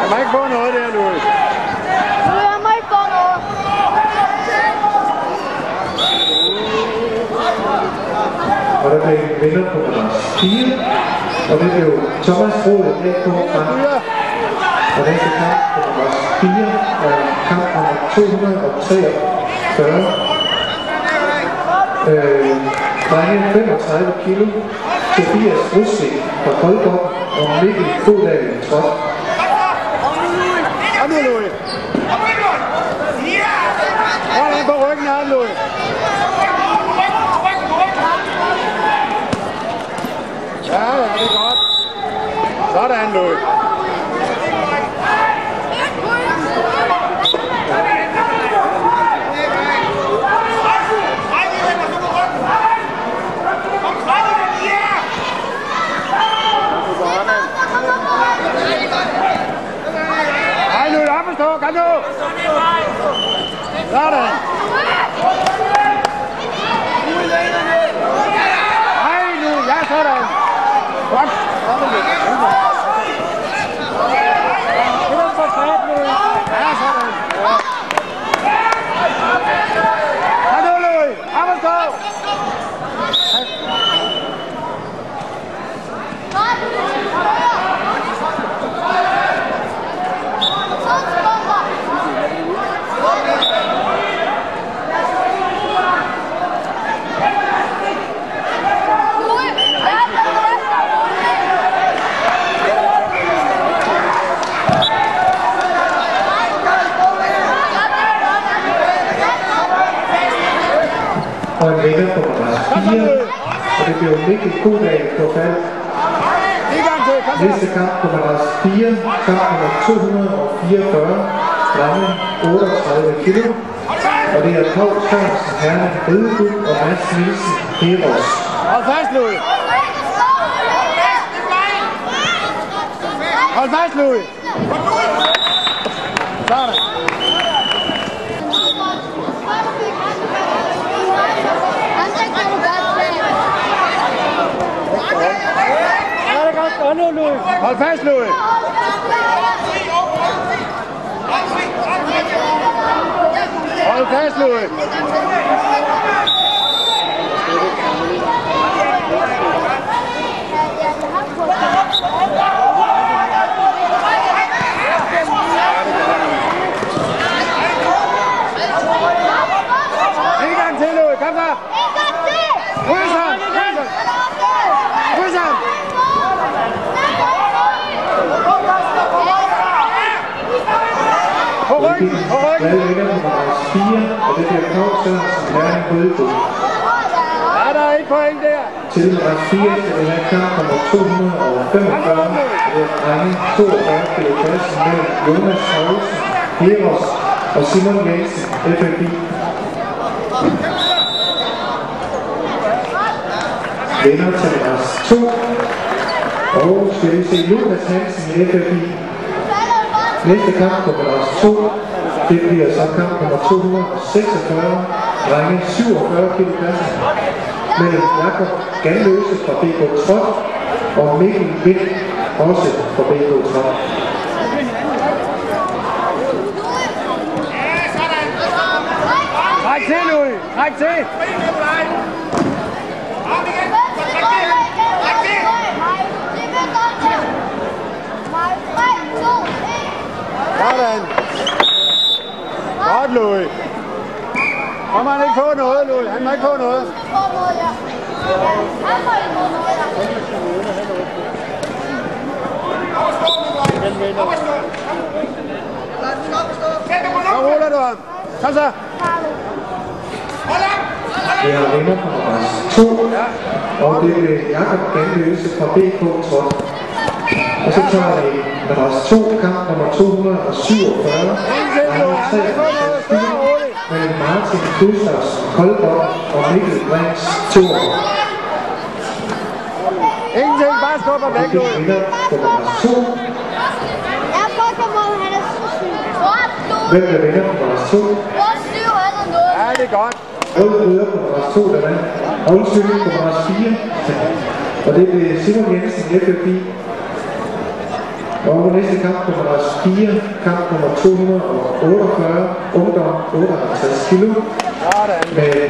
Jeg må ikke få noget der, Louis. Louis, han ikke få noget. Og der blev vinder på nummer 4, og det blev Thomas Rode AK fra og den skal kamp på nummer 4, og kamp nummer 243. Øh, drenge 35 kilo, Tobias Rusvik fra Koldborg og Mikkel Fodal Trop. Kom nu, Louis. Hold han på ryggen af ham, Louis. Ja, ja, det er godt. Sådan, Louis. Hej, Louis, op og stå. Kom nu. Sådan. Hej, Louis. Ja, sådan. Godt. Det var for fat, Louis. Ja, sådan. Kom nu, Louis. Op og stå. Og en vinder på nummer 4, og det blev Mikkel Kodal på fald. Næste kamp på nummer 4, kamp nummer 244, drenge 38 kilo. Og det er Paul Sørensen, Herning Ridegud og Mads Nielsen Heros. Hold fast, Louis. Hold fast, Louis. Sådan. Godt nu, Louis. Hold fast, Louis. Hold fast, Louis. En gang til, Louis. Kom så. Kryds ham. Kryds ham. Kryds ham. Ryggen. Hvad på nummer 4, og det bliver Paul Sørensen, Herning Ridegud. Ja, der er et point der. Til nummer 4 skal vi have kamp nummer 245, det er drenge 42 kilo klassen mellem Jonas Poulsen, Heros og Simon Jensen, FFI. Vinder til nummer 2, og skal vi se Lukas Hansen i FFI. Næste kamp på nummer 2, det bliver så kamp nummer 246, drenge 47 kilo klassen mellem Jakob Ganløse fra BK Trop og Mikkel Vind, også fra BK Trop. Træk til, Louis. Træk til. Sådan. Louis. Må man ikke få noget, Louis? Han må ikke få noget. Så ruller du ham. Kom så. Det er vinder på nummer 2, og det er Jakob Ganløse fra BK Trop. Og så tager vi nummer 2, kamp nummer 247, drenge 3 mellem Martin Gustafs, Koldborg og Mikkel Brins Thor. Ingenting, bare skubber Og væk, det Louis. vinder på nummer 2. Jeg Pokémon, han er så syg. Hvem bliver vinder på nummer 2? Hvor styr han er noget. Ja, det er godt. Rød bryder på nummer 2, der vandt. Rundcykel på nummer 4. Og det blev Simon Jensen, FFI. Og næste kamp på nummer 4, kamp nummer 248, ungdom 58 kilo. Sådan. Med